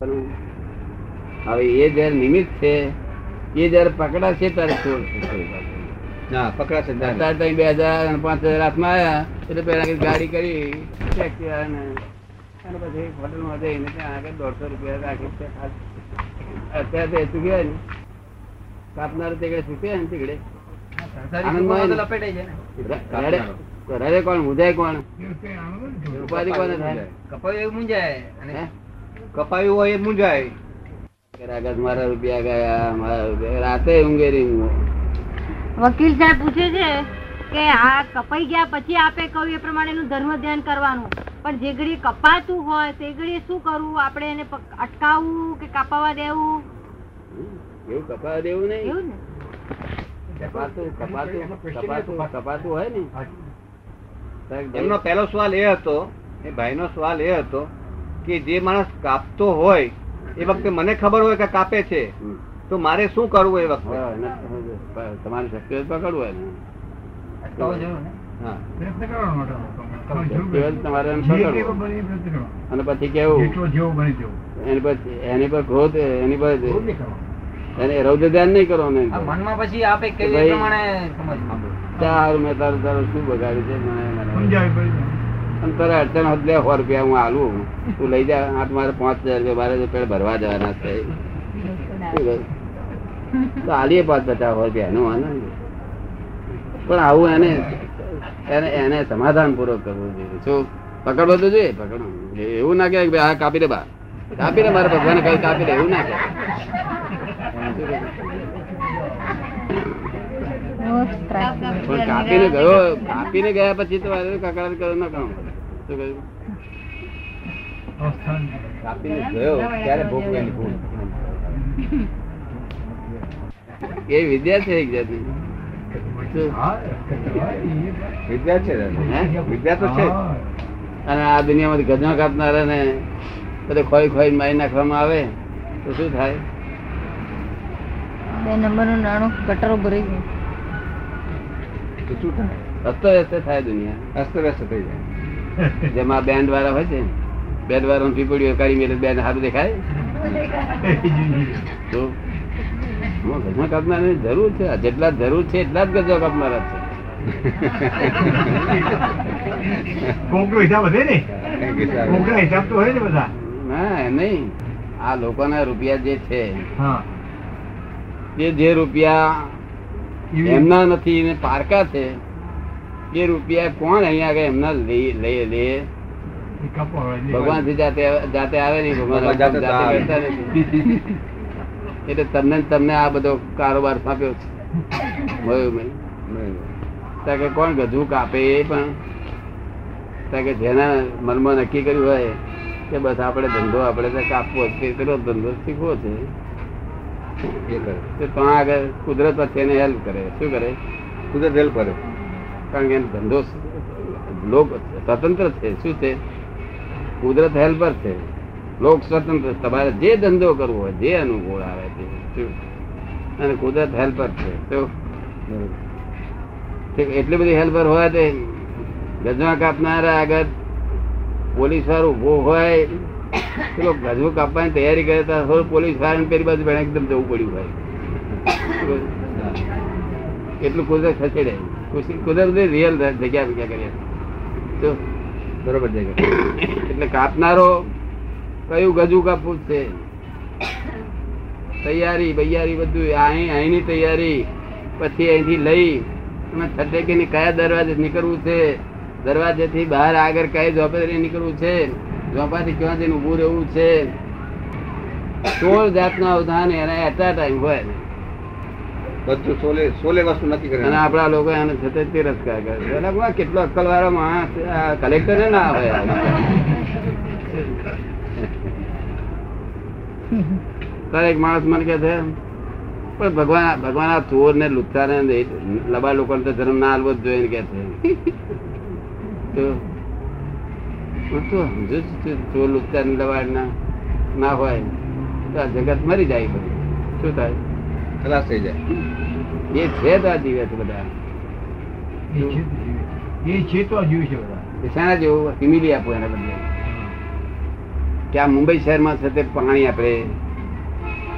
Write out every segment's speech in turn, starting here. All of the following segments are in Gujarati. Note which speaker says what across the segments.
Speaker 1: હવે એ જયારે નિમિત્ત છે એ જયારે પકડાશે ત્યારે છોડ
Speaker 2: હા પકડાશે
Speaker 1: અત્યારે તો બે હજાર અને પાંચ હજાર હાથમાં આવ્યા એટલે પેલા ગાડી કરી અને અને પછી હોટલમાં જઈને ત્યાં આગળ દોઢસો રૂપિયા રાખી અત્યારે તો ને કાપનાર તીકડે ચૂક્યા ને તીકડે આનંદમાં ને.
Speaker 3: ને
Speaker 1: રડે કોણ? મુંજાય કોણ? ઉપાધિ કોને થાય?
Speaker 3: કપાય અને
Speaker 1: હે?
Speaker 2: કપાયું હોય
Speaker 1: કે મારા રૂપિયા ગયા મારા રૂપિયા રાતે ઊંઘે
Speaker 4: વકીલ સાહેબ પૂછે છે કે આ કપાઈ ગયા પછી આપે કહ્યું એ પ્રમાણેનું ધર્મ ધ્યાન કરવાનું. પણ જે ઘડી કપાતું હોય તે ઘડી શું કરવું? આપણે એને અટકાવવું કે કાપાવા દેવું?
Speaker 1: એવું કપાવા દેવું નહીં.
Speaker 4: એવું ને?
Speaker 1: કપાતું કપાતું કપાતું કપાતું હોય ને.
Speaker 2: એમનો પહેલો સવાલ એ હતો એ ભાઈનો સવાલ એ હતો કે જે માણસ કાપતો હોય એ વખતે મને ખબર હોય કે કાપે છે તો મારે શું કરવું એ વખતે?
Speaker 1: તમારે તો પકડવું હોય ને.
Speaker 3: ને.
Speaker 1: અને પછી કેવું? એની પર એની પર ક્રોધ એની પર એને રૌદ્ર ધ્યાન નહીં
Speaker 3: કરો મનમાં પછી આપે પ્રમાણે
Speaker 1: મેં તારું તારું શું બગાડ્યું છે? મને અને તારે અડચણ હોત સો રૂપિયા હું આલું. તું લઈ જા. આ મારે પાંચ હજાર રૂપિયા મારે પેલા ભરવા જવાના છે. તો આલીએ પાંચ પચાસ રૂપિયા એનું આનંદ પણ આવું એને એને એને સમાધાન પૂર્વક કરવું જોઈએ. શું? પકડવો તો જોઈએ, પકડો. એવું ના કે આ કાપી દે બા. કાપી દે, મારે ભગવાન કઈ કાપી દે. એવું ના કે પણ કાપીને ગયો કાપીને ગયા પછી તો કકડાટ કરો ના કામ શું કહ્યું
Speaker 2: કાપીને ગયો ત્યારે ભોગવે ભૂલ?
Speaker 1: એ વિદ્યા છે એક જાતની.
Speaker 2: વિદ્યા છે? વિદ્યા તો છે
Speaker 1: અને આ દુનિયામાંથી ગજવા કાપનારા ને બધે ખોઈ ખોઈ મારી નાખવામાં આવે તો શું થાય?
Speaker 4: બે નંબરનું નાણું ગટરો ભરી ગયું.
Speaker 2: તો શું થાય?
Speaker 1: થાય દુનિયા.
Speaker 2: અસ્તવ્યસ્ત થઈ જાય.
Speaker 1: જેમાં બેન્ડ વાળા હોય છે બેન્ડ વાળા પીપળીઓ કરી મેળે બેન્ડ સારું દેખાય. તો ગજવા કાપનારની જરૂર છે જેટલા જરૂર છે એટલા જ ગજવા કાપનારા છે.
Speaker 5: કોકનો હિસાબ હશે ને? કોકના હિસાબ તો હોય ને બધા.
Speaker 1: ના નહીં. આ લોકોના રૂપિયા જે છે તે જે રૂપિયા એમના નથી ને પારકા છે. એ રૂપિયા કોણ અહીંયા આગળ એમના લઈ લે. ભગવાનથી જાતે જાતે આવે નહીં ભગવાન
Speaker 2: જાતે.
Speaker 1: એટલે તમને તમને આ બધો કારોબાર સોંપ્યો છે. કે કોણ ગધું કાપે એ પણ? કે જેના મનમાં નક્કી કર્યું હોય કે બસ આપણે ધંધો આપણે કાપવો જ પેલો ધંધો શીખવો છે.
Speaker 2: એ કરે.
Speaker 1: તો ત્યાં આગળ કુદરત વચ્ચે એને હેલ્પ કરે. શું કરે?
Speaker 2: કુદરત હેલ્પ કરે.
Speaker 1: કારણ કે એનો ધંધો લોક સ્વતંત્ર છે. શું છે? કુદરત હેલ્પર છે. લોક સ્વતંત્ર તમારે જે ધંધો કરવો હોય, જે અનુકૂળ આવે તે. શું? અને કુદરત હેલ્પર છે. તો એટલી બધી હેલ્પર હોય તે ગજવા કાપનારા આગળ પોલીસ વાળું ઊભો હોય પેલો ગજવો કાપવાની તૈયારી કરે તો થોડું પોલીસ વાળાને પેલી બાજુ એકદમ જવું પડ્યું ભાઈ. એટલું કુદરત ખસેડે. કુદરત રિયલ જગ્યા ભેગા કરીએ તો
Speaker 2: બરોબર જગ્યા
Speaker 1: એટલે કાપનારો કયું ગજુ કાપવું છે? તૈયારી, બૈયારી બધું અહીં અહીંની તૈયારી, પછી અહીંથી લઈ તમે છટેકીને કયા દરવાજે નીકળવું છે? દરવાજેથી બહાર આગળ કઈ ઝોપેથી નીકળવું છે? ઝોપાથી ક્યાં જઈને ઊભું રહેવું છે. સોળ જાતના અવધાન એના એટ ટાઈમ હોય
Speaker 2: બધું સોલે સોલે વસ્તુ નક્કી કરે
Speaker 1: અને આપણા લોકો એને છતે તિરસ્કાર કરે કેટલો અક્કલ વાળો માણસ કલેક્ટર ના આવે તારે એક માણસ મને કે છે પણ ભગવાન ભગવાન આ ચોર ને લુચ્ચા ને લબા લોકો જન્મ ના આલવો જ જોઈએ કે છે. તો હું તો સમજુ જ ચોર લુચ્ચા ને હોય તો આ જગત મરી જાય બધું. શું થાય?
Speaker 2: ખલાસ થઈ જાય.
Speaker 1: એ છે તો આ જીવે છે બધા.
Speaker 5: એ છે તો જીવે. એ છે તો આ જીવે છે બધા.
Speaker 1: શાના જેવું ફેમિલી આપો એના બદલે. કે આ મુંબઈ શહેરમાં છે તે પાણી આપણે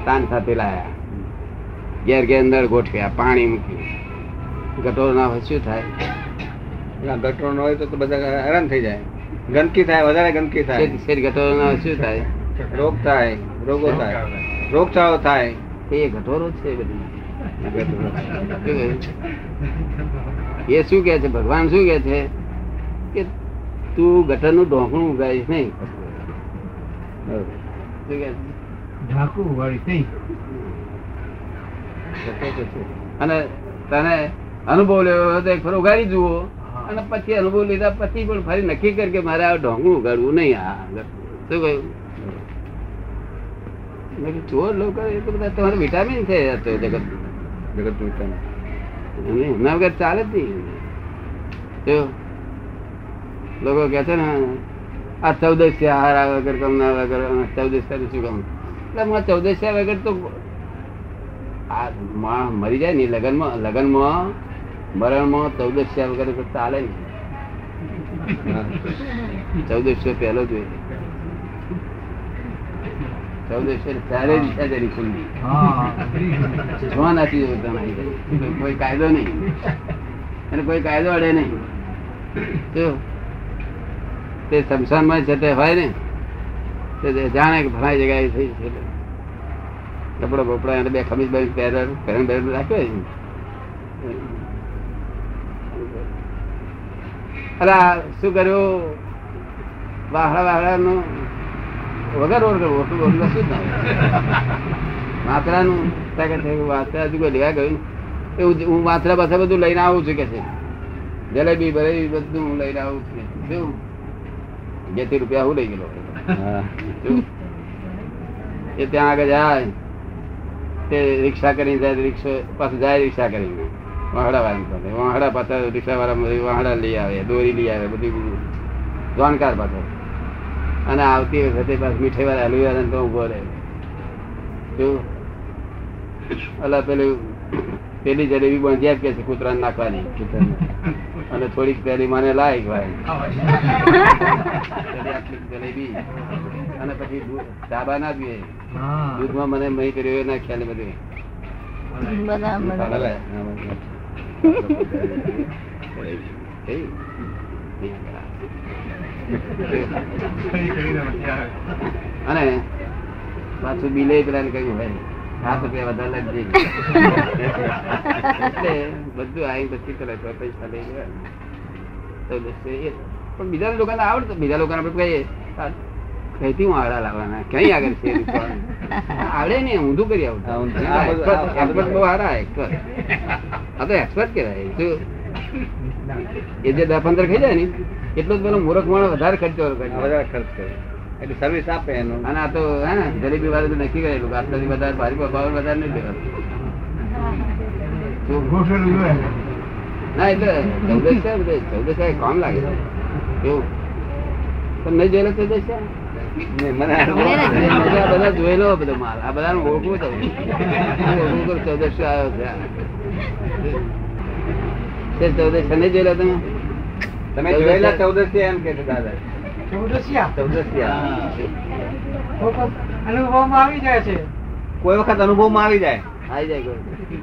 Speaker 1: તાન સાથે લાયા. ઘેર ઘેર નળ ગોઠવ્યા પાણી મૂક્યું. ગટોર ના હોય શું થાય?
Speaker 2: ગટોર ગટરો ન હોય તો તો બધા હેરાન થઈ જાય. ગંદકી થાય વધારે ગંદકી થાય.
Speaker 1: શેર હોય શું થાય?
Speaker 2: રોગ થાય રોગો થાય. રોગચાળો થાય.
Speaker 1: એ ઘટોરો છે બધી. એ શું કે છે? ભગવાન શું કે છે? કે તું ગટરનું ઢોકણું ઉગાડીશ નહીં. શું કે
Speaker 5: ઢાંકું વાળી થઈ
Speaker 1: અને તને અનુભવ લેવો તો એક ફર ઉગાડી જુઓ. અને પછી અનુભવ લીધા પછી પણ ફરી નક્કી કર કે મારે આ ઢોંગું ઉગાડવું નહીં આ શું કહ્યું? ચોર લોકો એ તો બધા તમારે વિટામિન છે જગત.
Speaker 2: જગત વિટામિન
Speaker 1: એમના વગર ચાલે જ નહીં. લોકો કે છે ને આ ચૌદસ્યા હારા વગર કમના વગર ચૌદસ્યા શું કામ એટલે ચૌદસ્યા વગર તો આ મરી જાય ને લગનમાં લગનમાં મરણમાં ચૌદસ્યા વગર તો ચાલે ને ચૌદસ્યો પહેલો ચૌદસ્યો નથી જોતા નહીં કોઈ કાયદો અને કોઈ કાયદો અડે નહીં. જો તે શમશાનમાં છે તે હોય ને, તે જાણે કે જગ્યા જગ્યાએ થઈ છે. કપડા બપડા એને બે ખમીસ બમીસ પહેર પહેરણ પહેરણ રાખ્યો છે. અરે શું કર્યું? વાહડા વાહડા નું વગર વગર ઓળખ શું જ નું કે હજુ કોઈ લેવા ગયું? એવું હું વાંસળા પાસે બધું લઈને આવું છું કે છે. જલેબી બલેબી બધું હું લઈને આવું છું શું? બે રૂપિયા હું લઈ ગયેલો? એ ત્યાં આગળ જાય. તે રિક્ષા કરીને જાય રિક્ષા પાછું જાય રિક્ષા કરીને. વાહડા વાળી પાસે વાહડા પાછા રિક્ષા વાળા વાહડા લઈ આવે દોરી લઈ આવે બધું જાણકાર પાછો. અને આવતી વખતે પાછ મીઠાઈ વાળા હલવી વાળા તો ઊભો રહે. અલા પેલું પેલી જલેબી બંધ કે છે કૂતરાને નાખવાની. અને થોડીક પેલી મને લાયક ભાઈ જલેબી. અને પછી દૂધ- ડાબા ના પીએ. દૂધમાં મને મહી કર્યો એ નાખ્યા ને બધું
Speaker 4: બરાબર?
Speaker 1: અને પાછું બિલે પેલા કહ્યું હોય સાત રૂપિયા વધારે લાગજે એટલે બધું આવી પછી કરે તો પૈસા લઈ ગયા તો પણ બીજા લોકોને આવડે તો બીજા લોકોને આપણે કહીએ? કઈથી હું આડા લાવવાના ક્યાંય આગળ છે આવડે ને ઊંધું કરી આવું એક્સપર્ટ બહુ સારા એક્સપર્ટ આ તો એક્સપર્ટ કહેવાય. શું એ જે દસ પંદર ખાઈ જાય ને એટલો જ પેલો મૂર્ખ માણસ વધારે ખર્ચો
Speaker 2: વધારે ખર્ચ કરે. એટલે સર્વિસ આપે એનું.
Speaker 1: અને આ તો હે ને જલેબી વાળું તો નક્કી કરેલું કે આટલાથી વધારે ભારી ભાવ વધારે નહીં લેવાનું. ના એટલે બધે ચૌદશ કામ લાગે? છે કેવું તમે નહીં જોયેલો આ બધા બધા જોયેલો બધો માલ. આ બધા ઓળખું ઓળખું ચૌદશ આવ્યો છે. ચૌદશ. નહીં જોયેલો તમે?
Speaker 2: તમે જોયેલા ચૌદસિયા એમ કે દાદા?
Speaker 5: ચૌદસિયા.
Speaker 2: ચૌદસિયા
Speaker 5: અનુભવમાં આવી જાય છે.
Speaker 2: કોઈ વખત અનુભવમાં આવી જાય.
Speaker 1: આવી જાય કોઈ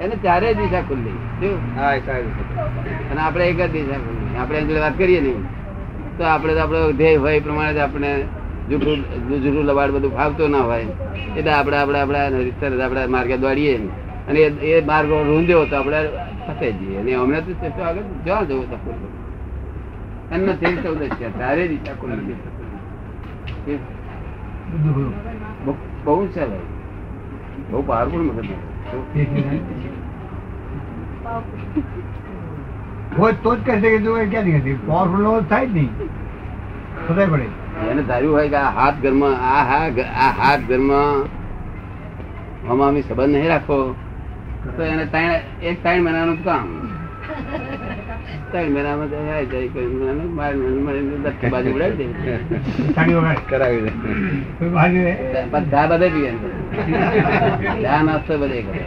Speaker 1: એને ચારે દિશા ખુલ્લી.
Speaker 2: હા સારું
Speaker 1: અને આપણે એક જ દિશા ખુલ્લી. આપણે એની વાત કરીએ નહીં. તો આપણે તો આપણો ધ્યેય હોય એ પ્રમાણે જ આપણે જૂઠું જૂઠું લબાડ બધું ફાવતું ના હોય. એટલે આપણે આપણે, આપણા રીતસર આપણે માર્ગે દોડીએ અને એ- માર્ગ રૂંધ્યો તો આપણે ફસાઈ જઈએ. અને હમણાં તો શું આગળ જવા જવું તો ખુલ્લું એમનો તેલ ચૌદ છે. તારે દિશા ખુલ્લી
Speaker 5: નથી
Speaker 1: બહુ ભાઈ. બહુ પાવરફુલ મગજ
Speaker 5: હોય તો જ કહેશે કે જો એ ક્યાંથી? પાવરફુલ થાય જ નહીં. ખબર પડે.
Speaker 1: એને ધાર્યું હોય કે આ હાથ ઘરમાં આ હા આ હાથ ઘરમાં આમાં અમે સંબંધ નહીં રાખો. તો એને ત્રણ એક ત્રણ મહિનાનું કામ. ત્રણ મહિનામાં તો જાય કોઈ મહિનાનું બાર મહિનાનું દસ બાજુ ઉડાડી દે
Speaker 2: કરાવી દે.
Speaker 5: કોઈ બાજુ એ-
Speaker 1: પછી ચા બધે પીએ ને. નાસ્તો બધે કરે.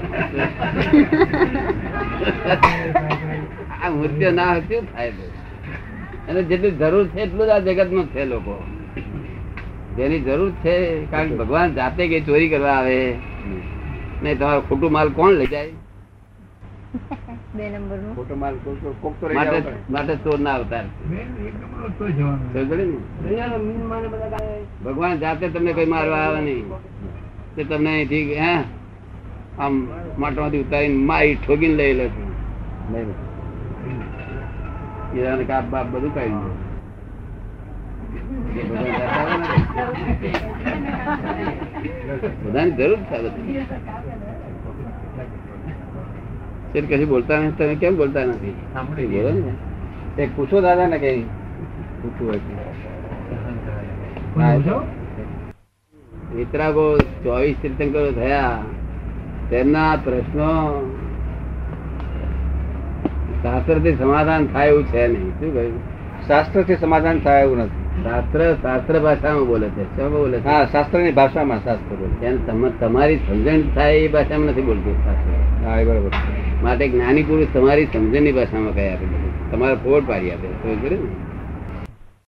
Speaker 1: આ મૃત્યુ ના હતું થાય? અને જેટલી જરૂર છે એટલું જ આ જગત છે લોકો. જેની જરૂર છે કારણ કે ભગવાન જાતે કઈ ચોરી કરવા આવે ને તમારો ખોટું માલ કોણ લઈ જાય?
Speaker 4: બે નંબરનું
Speaker 2: ખોટો માલ કોક તો- કોક તો રહી
Speaker 1: માટે ચોર ના અવતાર? ભગવાન જાતે તમને કઈ મારવા આવે નહીં. તે તમને અહીંથી હે આમ માટમાંથી ઉતારીને મારી ઠોકીને લઈ લે છે. બધું કાઢી દે. ભગવાન જાતે આવે ને. બધાની જરૂર છે કશું બોલતા નથી તમે કેમ બોલતા નથી? બોલો ને.
Speaker 2: એક પૂછો દાદા ને કઈ. પૂછવું હોય તો.
Speaker 1: વિતરાગો ચોવીસ તીર્થંકરો થયા. તેમના પ્રશ્નો શાસ્ત્રથી સમાધાન થાય એવું છે નહીં. શું કહ્યું?
Speaker 2: શાસ્ત્રથી સમાધાન થાય એવું નથી.
Speaker 1: શાસ્ત્ર શાસ્ત્ર ભાષામાં બોલે છે. શું બોલે છે?
Speaker 2: હા શાસ્ત્રની ભાષામાં શાસ્ત્ર બોલે
Speaker 1: છે. તમારી સમજણ થાય એ ભાષામાં નથી બોલતું? શાસ્ત્ર
Speaker 2: હા એ બરાબર
Speaker 1: માટે જ્ઞાની પુરુષ તમારી સમજણની ભાષામાં કહી આપે. તમારે ફોડ પાડી આપે ખબર ને?